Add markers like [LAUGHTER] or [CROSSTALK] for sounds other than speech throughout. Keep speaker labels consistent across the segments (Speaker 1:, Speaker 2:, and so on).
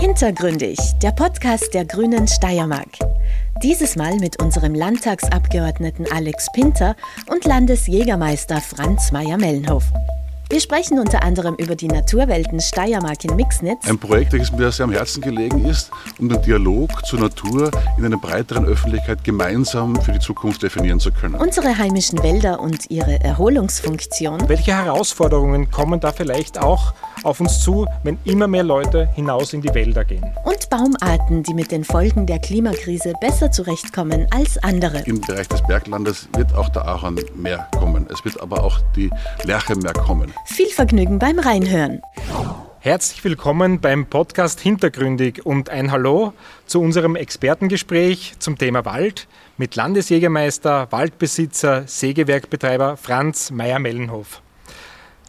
Speaker 1: Hintergründig, der Podcast der Grünen Steiermark. Dieses Mal mit unserem Landtagsabgeordneten Alex Pinter und Landesjägermeister Franz Meyer-Mellenhof. Wir sprechen unter anderem über die Naturwelten Steiermark in Mixnitz.
Speaker 2: Ein Projekt, das mir sehr am Herzen gelegen ist, um den Dialog zur Natur in einer breiteren Öffentlichkeit gemeinsam für die Zukunft definieren zu können.
Speaker 1: Unsere heimischen Wälder und ihre Erholungsfunktion.
Speaker 3: Welche Herausforderungen kommen da vielleicht auch auf uns zu, wenn immer mehr Leute hinaus in die Wälder gehen?
Speaker 1: Und Baumarten, die mit den Folgen der Klimakrise besser zurechtkommen als andere.
Speaker 2: Im Bereich des Berglandes wird auch der Ahorn mehr kommen. Es wird aber auch die Lerche mehr kommen.
Speaker 1: Viel Vergnügen beim Reinhören.
Speaker 3: Herzlich willkommen beim Podcast Hintergründig und ein Hallo zu unserem Expertengespräch zum Thema Wald mit Landesjägermeister, Waldbesitzer, Sägewerkbetreiber Franz Meyer-Mellenhof.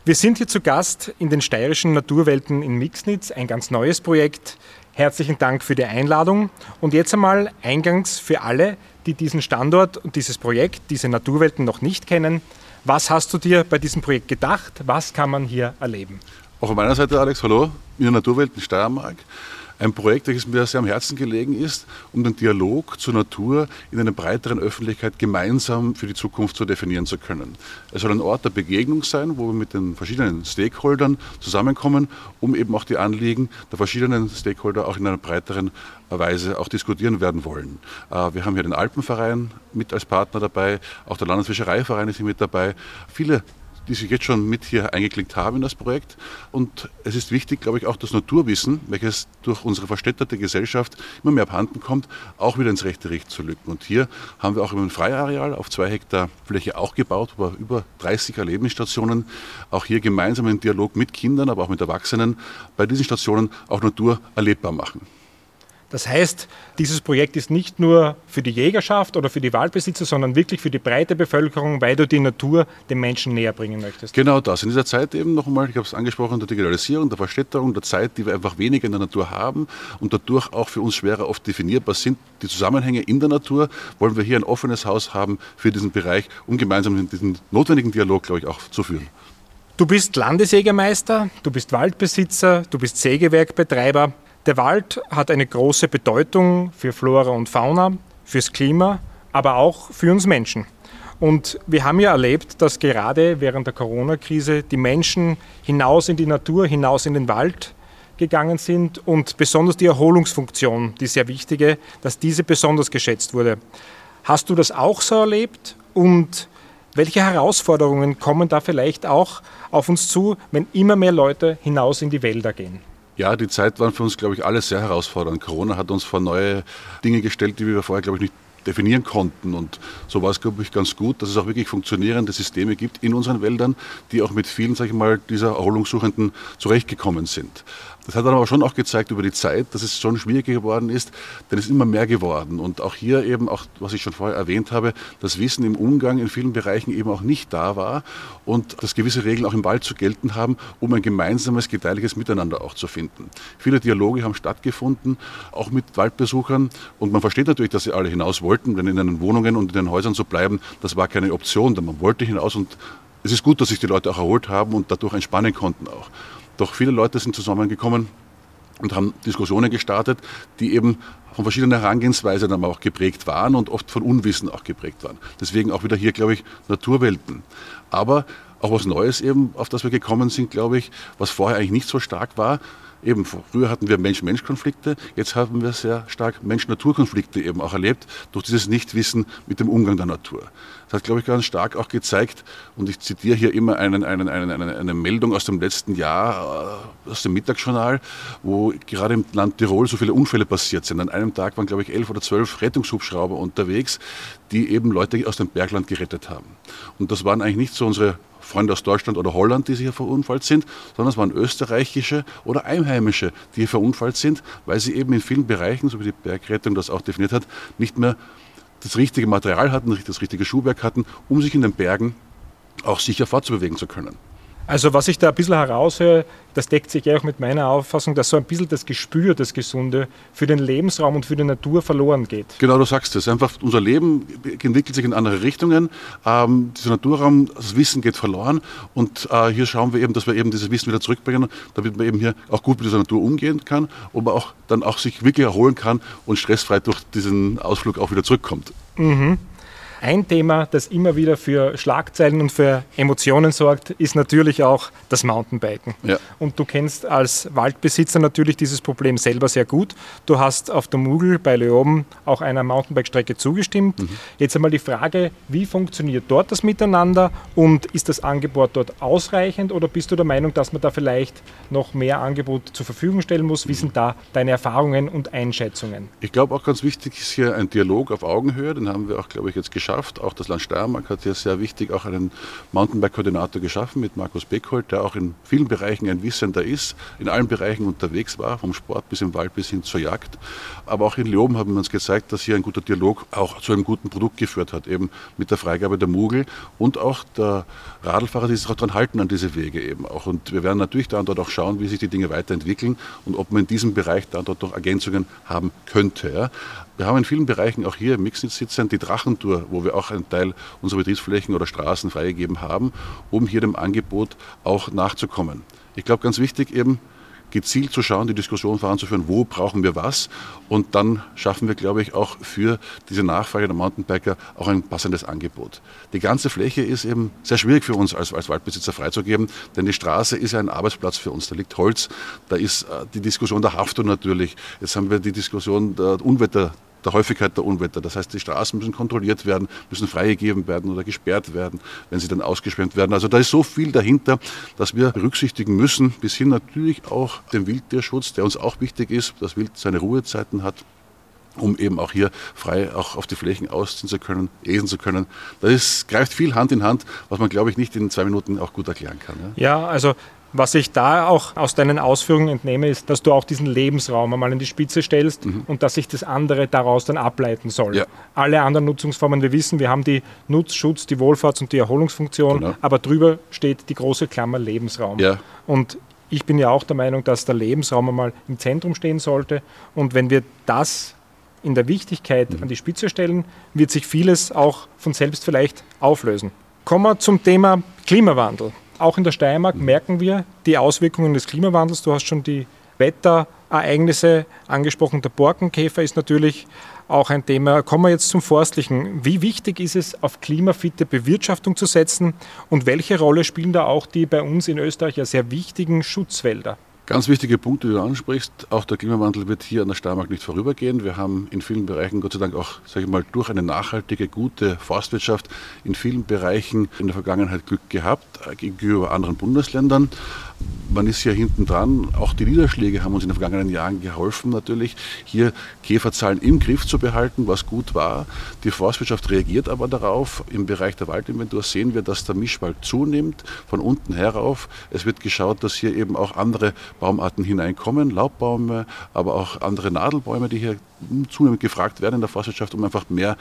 Speaker 3: Wir sind hier zu Gast in den steirischen Naturwelten in Mixnitz, ein ganz neues Projekt. Herzlichen Dank für die Einladung und jetzt einmal eingangs für alle, die diesen Standort und dieses Projekt, diese Naturwelten noch nicht kennen. Was hast du dir bei diesem Projekt gedacht? Was kann man hier erleben?
Speaker 2: Auch von meiner Seite, Alex, hallo, in der Naturwelt in Steiermark. Ein Projekt, das mir sehr am Herzen gelegen ist, um den Dialog zur Natur in einer breiteren Öffentlichkeit gemeinsam für die Zukunft zu definieren zu können. Es soll ein Ort der Begegnung sein, wo wir mit den verschiedenen Stakeholdern zusammenkommen, um eben auch die Anliegen der verschiedenen Stakeholder auch in einer breiteren Weise auch diskutieren werden wollen. Äh, wir haben hier den Alpenverein mit als Partner dabei, auch der Landesfischereiverein ist hier mit dabei. Viele die sich jetzt schon mit hier eingeklickt haben in das Projekt. Und es ist wichtig, glaube ich, auch das Naturwissen, welches durch unsere verstädterte Gesellschaft immer mehr abhanden kommt, auch wieder ins rechte Licht zu lücken. Und hier haben wir auch ein Freiareal auf zwei Hektar Fläche auch gebaut, wo über 30 Erlebnisstationen auch hier gemeinsam einen Dialog mit Kindern, aber auch mit Erwachsenen bei diesen Stationen auch Natur erlebbar machen.
Speaker 3: Das heißt, dieses Projekt ist nicht nur für die Jägerschaft oder für die Waldbesitzer, sondern wirklich für die breite Bevölkerung, weil du die Natur den Menschen näher bringen möchtest.
Speaker 2: Genau das. In dieser Zeit eben nochmal, ich habe es angesprochen, der Digitalisierung, der Verstädterung, der Zeit, die wir einfach weniger in der Natur haben und dadurch auch für uns schwerer oft definierbar sind, die Zusammenhänge in der Natur, wollen wir hier ein offenes Haus haben für diesen Bereich, um gemeinsam diesen notwendigen Dialog, glaube ich, auch zu führen.
Speaker 3: Du bist Landesjägermeister, du bist Waldbesitzer, du bist Sägewerkbetreiber. Der Wald hat eine große Bedeutung für Flora und Fauna, fürs Klima, aber auch für uns Menschen. Und wir haben ja erlebt, dass gerade während der Corona-Krise die Menschen hinaus in die Natur, hinaus in den Wald gegangen sind und besonders die Erholungsfunktion, die sehr wichtige, dass diese besonders geschätzt wurde. Hast du das auch so erlebt und welche Herausforderungen kommen da vielleicht auch auf uns zu, wenn immer mehr Leute hinaus in die Wälder gehen?
Speaker 2: Ja, die Zeit war für uns, glaube ich, alle sehr herausfordernd. Corona hat uns vor neue Dinge gestellt, die wir vorher, glaube ich, nicht definieren konnten. Und so war es, glaube ich, ganz gut, dass es auch wirklich funktionierende Systeme gibt in unseren Wäldern, die auch mit vielen, sage ich mal, dieser Erholungssuchenden zurechtgekommen sind. Das hat dann aber schon auch gezeigt über die Zeit, dass es schon schwieriger geworden ist, denn es ist immer mehr geworden. Und auch hier eben, auch was ich schon vorher erwähnt habe, das Wissen im Umgang in vielen Bereichen eben auch nicht da war und dass gewisse Regeln auch im Wald zu gelten haben, um ein gemeinsames, gedeihliches Miteinander auch zu finden. Viele Dialoge haben stattgefunden, auch mit Waldbesuchern. Und man versteht natürlich, dass sie alle hinaus wollten, denn in den Wohnungen und in den Häusern zu bleiben, das war keine Option, denn man wollte hinaus und es ist gut, dass sich die Leute auch erholt haben und dadurch entspannen konnten auch. Doch viele Leute sind zusammengekommen und haben Diskussionen gestartet, die eben von verschiedenen Herangehensweisen dann auch geprägt waren und oft von Unwissen auch geprägt waren. Deswegen auch wieder hier, glaube ich, Naturwelten. Aber auch was Neues eben, auf das wir gekommen sind, glaube ich, was vorher eigentlich nicht so stark war, eben früher hatten wir Mensch-Mensch-Konflikte, jetzt haben wir sehr stark Mensch-Natur-Konflikte eben auch erlebt, durch dieses Nichtwissen mit dem Umgang der Natur. Das hat, glaube ich, ganz stark auch gezeigt, und ich zitiere hier immer einen, einen, einen, eine, eine Meldung aus dem letzten Jahr, äh, aus dem Mittagsjournal, wo gerade im Land Tirol so viele Unfälle passiert sind. An einem Tag waren, glaube ich, elf oder zwölf Rettungshubschrauber unterwegs, die eben Leute aus dem Bergland gerettet haben. Und das waren eigentlich nicht so unsere Freunde aus Deutschland oder Holland, die hier verunfallt sind, sondern es waren österreichische oder Einheimische, die hier verunfallt sind, weil sie eben in vielen Bereichen, so wie die Bergrettung das auch definiert hat, nicht mehr das richtige Material hatten, das richtige Schuhwerk hatten, um sich in den Bergen auch sicher fortzubewegen zu können.
Speaker 3: Also was ich da ein bisschen heraushöre, das deckt sich ja auch mit meiner Auffassung, dass so ein bisschen das Gespür, das Gesunde für den Lebensraum und für die Natur verloren geht.
Speaker 2: Genau, du sagst es. Einfach unser Leben entwickelt sich in andere Richtungen. Ähm, dieser Naturraum, das Wissen geht verloren. Und äh, hier schauen wir eben, dass wir eben dieses Wissen wieder zurückbringen, damit man eben hier auch gut mit dieser Natur umgehen kann und man auch dann auch sich wirklich erholen kann und stressfrei durch diesen Ausflug auch wieder zurückkommt.
Speaker 3: Mhm. Ein Thema, das immer wieder für Schlagzeilen und für Emotionen sorgt, ist natürlich auch das Mountainbiken. Ja. Und du kennst als Waldbesitzer natürlich dieses Problem selber sehr gut. Du hast auf der Mugel bei Leoben auch einer Mountainbike-Strecke zugestimmt. Mhm. Jetzt einmal die Frage, wie funktioniert dort das Miteinander und ist das Angebot dort ausreichend oder bist du der Meinung, dass man da vielleicht noch mehr Angebot zur Verfügung stellen muss? Wie sind da deine Erfahrungen und Einschätzungen?
Speaker 2: Ich glaube auch ganz wichtig ist hier ein Dialog auf Augenhöhe. Den haben wir auch, glaube ich, jetzt geschafft geschafft. Auch das Land Steiermark hat hier sehr wichtig auch einen Mountainbike-Koordinator geschaffen mit Markus Beckholt, der auch in vielen Bereichen ein Wissender ist, in allen Bereichen unterwegs war, vom Sport bis im Wald bis hin zur Jagd. Aber auch in Leoben haben wir uns gezeigt, dass hier ein guter Dialog auch zu einem guten Produkt geführt hat, eben mit der Freigabe der Mugel und auch der Radlfahrer, die sich auch daran halten an diese Wege eben auch. Und wir werden natürlich dann dort auch schauen, wie sich die Dinge weiterentwickeln und ob man in diesem Bereich dann dort noch Ergänzungen haben könnte. Ja. Wir haben in vielen Bereichen auch hier im Mixnitz sitzen die Drachentour, wo wir auch einen Teil unserer Betriebsflächen oder Straßen freigegeben haben, um hier dem Angebot auch nachzukommen. Ich glaube, ganz wichtig eben, gezielt zu schauen, die Diskussion voranzuführen, wo brauchen wir was. Und dann schaffen wir, glaube ich, auch für diese Nachfrage der Mountainbiker auch ein passendes Angebot. Die ganze Fläche ist eben sehr schwierig für uns als, als Waldbesitzer freizugeben, denn die Straße ist ja ein Arbeitsplatz für uns. Da liegt Holz, da ist äh, die Diskussion der Haftung natürlich. Jetzt haben wir die Diskussion der Unwetter der Häufigkeit der Unwetter. Das heißt, die Straßen müssen kontrolliert werden, müssen freigegeben werden oder gesperrt werden, wenn sie dann ausgeschwemmt werden. Also da ist so viel dahinter, dass wir berücksichtigen müssen, bis hin natürlich auch den Wildtierschutz, der uns auch wichtig ist, dass Wild seine Ruhezeiten hat um eben auch hier frei auch auf die Flächen ausziehen zu können, esen zu können. Das greift viel Hand in Hand, was man, glaube ich, nicht in zwei Minuten auch gut erklären kann.
Speaker 3: Ja, ja also was ich da auch aus deinen Ausführungen entnehme, ist, dass du auch diesen Lebensraum einmal in die Spitze stellst mhm. und dass sich das andere daraus dann ableiten soll. Ja. Alle anderen Nutzungsformen, wir wissen, wir haben die Nutzschutz, die Wohlfahrts- und die Erholungsfunktion, genau. aber drüber steht die große Klammer Lebensraum. Ja. Und ich bin ja auch der Meinung, dass der Lebensraum einmal im Zentrum stehen sollte. Und wenn wir das in der Wichtigkeit mhm. an die Spitze stellen, wird sich vieles auch von selbst vielleicht auflösen. Kommen wir zum Thema Klimawandel. Auch in der Steiermark merken wir die Auswirkungen des Klimawandels. Du hast schon die Wetterereignisse angesprochen. Der Borkenkäfer ist natürlich auch ein Thema. Kommen wir jetzt zum Forstlichen. Wie wichtig ist es, auf klimafitte Bewirtschaftung zu setzen und welche Rolle spielen da auch die bei uns in Österreich ja sehr wichtigen Schutzwälder?
Speaker 2: Ganz wichtige Punkte, die du ansprichst. Auch der Klimawandel wird hier an der Steiermark nicht vorübergehen. Wir haben in vielen Bereichen, Gott sei Dank auch, sage ich mal, durch eine nachhaltige, gute Forstwirtschaft in vielen Bereichen in der Vergangenheit Glück gehabt äh, gegenüber anderen Bundesländern man ist ja hinten dran. Auch die Niederschläge haben uns in den vergangenen Jahren geholfen, natürlich hier Käferzahlen im Griff zu behalten, was gut war. Die Forstwirtschaft reagiert aber darauf. Im Bereich der Waldinventur sehen wir, dass der Mischwald zunimmt, von unten herauf. Es wird geschaut, dass hier eben auch andere Baumarten hineinkommen, Laubbäume, aber auch andere Nadelbäume, die hier zunehmend gefragt werden in der Forstwirtschaft, um einfach mehr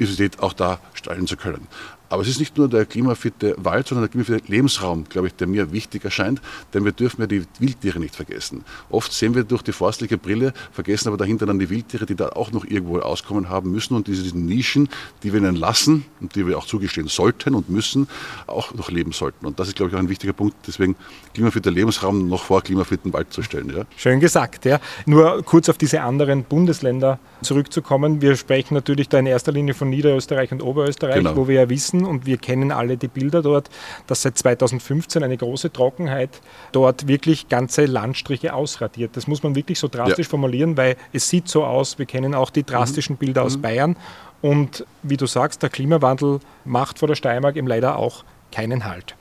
Speaker 2: Biodiversität auch da stellen zu können. Aber es ist nicht nur der klimafitte Wald, sondern der klimafitte Lebensraum, glaube ich, der mir wichtig erscheint, denn wir dürfen ja die Wildtiere nicht vergessen. Oft sehen wir durch die forstliche Brille, vergessen aber dahinter dann die Wildtiere, die da auch noch irgendwo auskommen haben müssen und diese Nischen, die wir ihnen lassen und die wir auch zugestehen sollten und müssen, auch noch leben sollten. Und das ist, glaube ich, auch ein wichtiger Punkt, deswegen klimafitter Lebensraum noch vor klimafitten Wald zu stellen. Ja.
Speaker 3: Schön gesagt, ja. Nur kurz auf diese anderen Bundesländer zurückzukommen. Wir sprechen natürlich da in erster Linie von Niederösterreich und Oberösterreich, genau. wo wir ja wissen, Wiesen und wir kennen alle die Bilder dort, dass seit 2015 eine große Trockenheit dort wirklich ganze Landstriche ausradiert. Das muss man wirklich so drastisch ja. formulieren, weil es sieht so aus, wir kennen auch die drastischen mhm. Bilder aus mhm. Bayern und wie du sagst, der Klimawandel macht vor der Steiermark eben leider auch keinen Halt.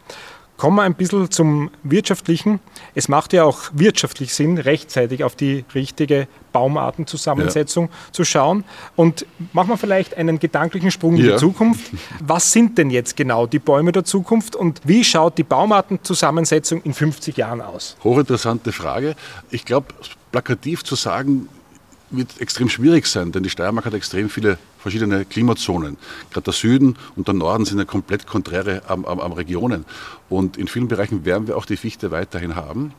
Speaker 3: Kommen wir ein bisschen zum Wirtschaftlichen. Es macht ja auch wirtschaftlich Sinn, rechtzeitig auf die richtige Baumartenzusammensetzung ja. zu schauen. Und machen wir vielleicht einen gedanklichen Sprung in ja. die Zukunft. Was sind denn jetzt genau die Bäume der Zukunft und wie schaut die Baumartenzusammensetzung in 50 Jahren aus?
Speaker 2: Hochinteressante Frage. Ich glaube, plakativ zu sagen, wird extrem schwierig sein, denn die Steiermark hat extrem viele verschiedene Klimazonen. Gerade der Süden und der Norden sind ja komplett konträre am, am, am Regionen. Und in vielen Bereichen werden wir auch die Fichte weiterhin haben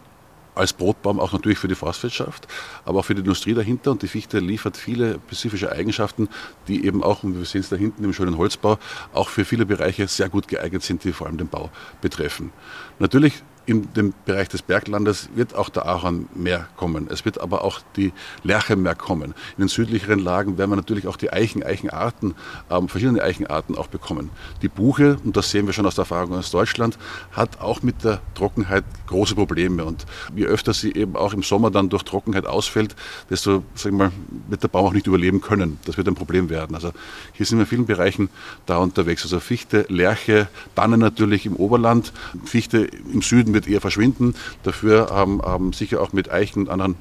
Speaker 2: als Brotbaum auch natürlich für die Forstwirtschaft, aber auch für die Industrie dahinter. Und die Fichte liefert viele spezifische Eigenschaften, die eben auch, und wir sehen es da hinten im schönen Holzbau, auch für viele Bereiche sehr gut geeignet sind, die vor allem den Bau betreffen. Natürlich in dem Bereich des Berglandes wird auch der Ahorn mehr kommen. Es wird aber auch die Lerche mehr kommen. In den südlicheren Lagen werden wir natürlich auch die Eichen, Eichenarten, ähm, verschiedene Eichenarten auch bekommen. Die Buche, und das sehen wir schon aus der Erfahrung aus Deutschland, hat auch mit der Trockenheit große Probleme. Und je öfter sie eben auch im Sommer dann durch Trockenheit ausfällt, desto sagen wir, wird der Baum auch nicht überleben können. Das wird ein Problem werden. Also hier sind wir in vielen Bereichen da unterwegs. Also Fichte, Lerche, Tanne natürlich im Oberland, Fichte im Süden wird eher verschwinden. Dafür haben, haben sicher auch mit Eichen und anderen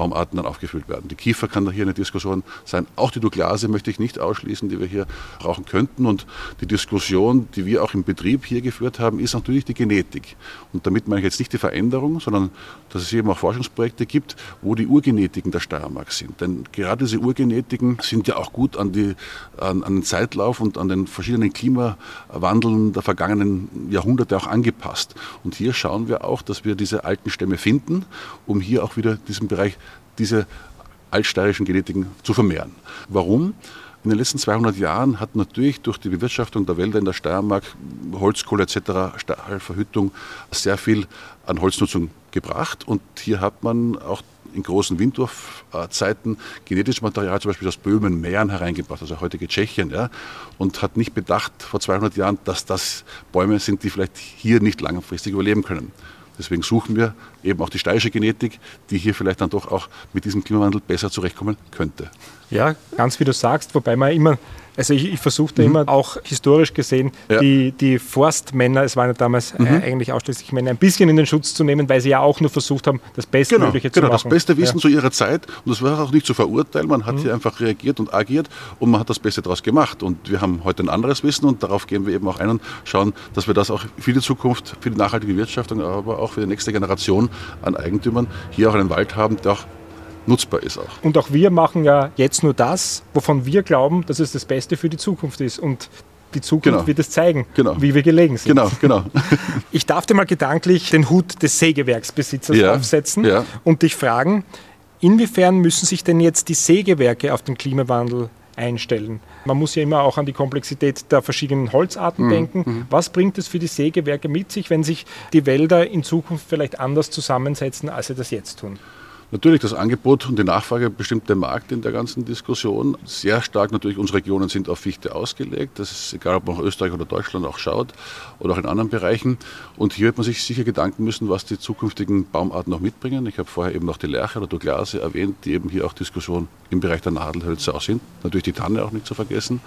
Speaker 2: Baumarten dann aufgefüllt werden. Die Kiefer kann da hier eine Diskussion sein. Auch die Douglase möchte ich nicht ausschließen, die wir hier brauchen könnten. Und die Diskussion, die wir auch im Betrieb hier geführt haben, ist natürlich die Genetik. Und damit meine ich jetzt nicht die Veränderung, sondern dass es eben auch Forschungsprojekte gibt, wo die Urgenetiken der Steiermark sind. Denn gerade diese Urgenetiken sind ja auch gut an, die, an, an den Zeitlauf und an den verschiedenen Klimawandeln der vergangenen Jahrhunderte auch angepasst. Und hier schauen wir auch, dass wir diese alten Stämme finden, um hier auch wieder diesen Bereich diese altsteirischen Genetiken zu vermehren. Warum? In den letzten 200 Jahren hat natürlich durch die Bewirtschaftung der Wälder in der Steiermark, Holzkohle etc., Stahlverhüttung sehr viel an Holznutzung gebracht. Und hier hat man auch in großen Windwurfzeiten genetisches Material zum Beispiel aus Böhmen, Mähren hereingebracht, also heutige Tschechien, ja, und hat nicht bedacht vor 200 Jahren, dass das Bäume sind, die vielleicht hier nicht langfristig überleben können. Deswegen suchen wir eben auch die steirische Genetik, die hier vielleicht dann doch auch mit diesem Klimawandel besser zurechtkommen könnte.
Speaker 3: Ja, ganz wie du sagst, wobei man immer also ich, ich versuche da mhm. immer auch historisch gesehen ja. die, die Forstmänner, es waren ja damals äh, mhm. eigentlich ausschließlich Männer, ein bisschen in den Schutz zu nehmen, weil sie ja auch nur versucht haben, das Bestmögliche
Speaker 2: genau,
Speaker 3: zu
Speaker 2: machen. Genau, das beste Wissen ja. zu ihrer Zeit und das war auch nicht zu verurteilen, man hat mhm. hier einfach reagiert und agiert und man hat das Beste daraus gemacht und wir haben heute ein anderes Wissen und darauf gehen wir eben auch ein und schauen, dass wir das auch für die Zukunft, für die nachhaltige Wirtschaftung, aber auch für die nächste Generation an Eigentümern hier auch einen Wald haben, der auch nutzbar ist auch.
Speaker 3: Und auch wir machen ja jetzt nur das, wovon wir glauben, dass es das Beste für die Zukunft ist. Und die Zukunft genau. wird es zeigen, genau. wie wir gelegen sind.
Speaker 2: Genau, genau. [LAUGHS]
Speaker 3: ich darf dir mal gedanklich den Hut des Sägewerksbesitzers ja, aufsetzen ja. und dich fragen, inwiefern müssen sich denn jetzt die Sägewerke auf den Klimawandel einstellen. Man muss ja immer auch an die Komplexität der verschiedenen Holzarten mhm. denken. Mhm. Was bringt es für die Sägewerke mit sich, wenn sich die Wälder in Zukunft vielleicht anders zusammensetzen, als sie das jetzt tun?
Speaker 2: Natürlich das Angebot und die Nachfrage bestimmt der Markt in der ganzen Diskussion. Sehr stark natürlich unsere Regionen sind auf Fichte ausgelegt. Das ist egal, ob man nach Österreich oder Deutschland auch schaut oder auch in anderen Bereichen. Und hier wird man sich sicher Gedanken müssen, was die zukünftigen Baumarten noch mitbringen. Ich habe vorher eben noch die Lerche oder Douglase erwähnt, die eben hier auch Diskussion im Bereich der Nadelhölzer auch sind. Natürlich die Tanne auch nicht zu vergessen.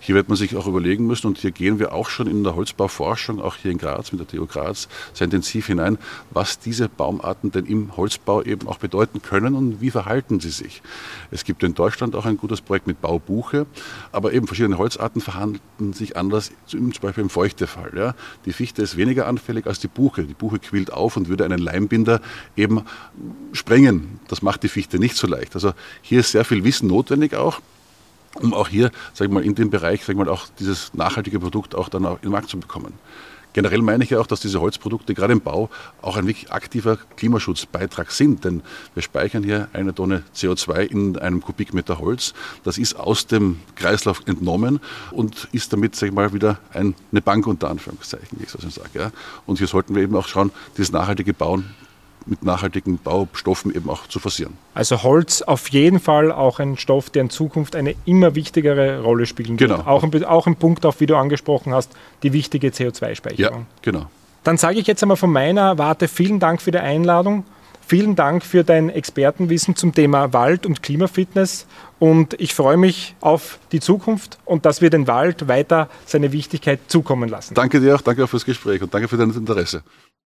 Speaker 2: Hier wird man sich auch überlegen müssen und hier gehen wir auch schon in der Holzbauforschung, auch hier in Graz mit der TU Graz, sehr intensiv hinein, was diese Baumarten denn im Holzbau eben auch bedeuten können und wie verhalten sie sich. Es gibt in Deutschland auch ein gutes Projekt mit Baubuche, aber eben verschiedene Holzarten verhalten sich anders, zum Beispiel im Feuchtefall. Ja. Die Fichte ist weniger anfällig als die Buche. Die Buche quillt auf und würde einen Leimbinder eben sprengen. Das macht die Fichte nicht so leicht. Also hier ist sehr viel Wissen notwendig auch um auch hier, sag ich mal, in dem Bereich, sag ich mal, auch dieses nachhaltige Produkt auch dann auch in den Markt zu bekommen. Generell meine ich ja auch, dass diese Holzprodukte gerade im Bau auch ein wirklich aktiver Klimaschutzbeitrag sind, denn wir speichern hier eine Tonne CO2 in einem Kubikmeter Holz. Das ist aus dem Kreislauf entnommen und ist damit, sag ich mal, wieder eine Bank unter Anführungszeichen, wie ich so sage. Ja. Und hier sollten wir eben auch schauen, dieses nachhaltige Bauen mit nachhaltigen Baustoffen eben auch zu forcieren.
Speaker 3: Also Holz auf jeden Fall auch ein Stoff, der in Zukunft eine immer wichtigere Rolle spielen wird. Genau. Auch, ein, auch ein Punkt, auf wie du angesprochen hast, die wichtige CO2-Speicherung.
Speaker 2: Ja, genau.
Speaker 3: Dann sage ich jetzt einmal von meiner Warte vielen Dank für die Einladung. Vielen Dank für dein Expertenwissen zum Thema Wald und Klimafitness und ich freue mich auf die Zukunft und dass wir den Wald weiter seine Wichtigkeit zukommen lassen.
Speaker 2: Danke dir auch, danke auch fürs Gespräch und danke für dein Interesse.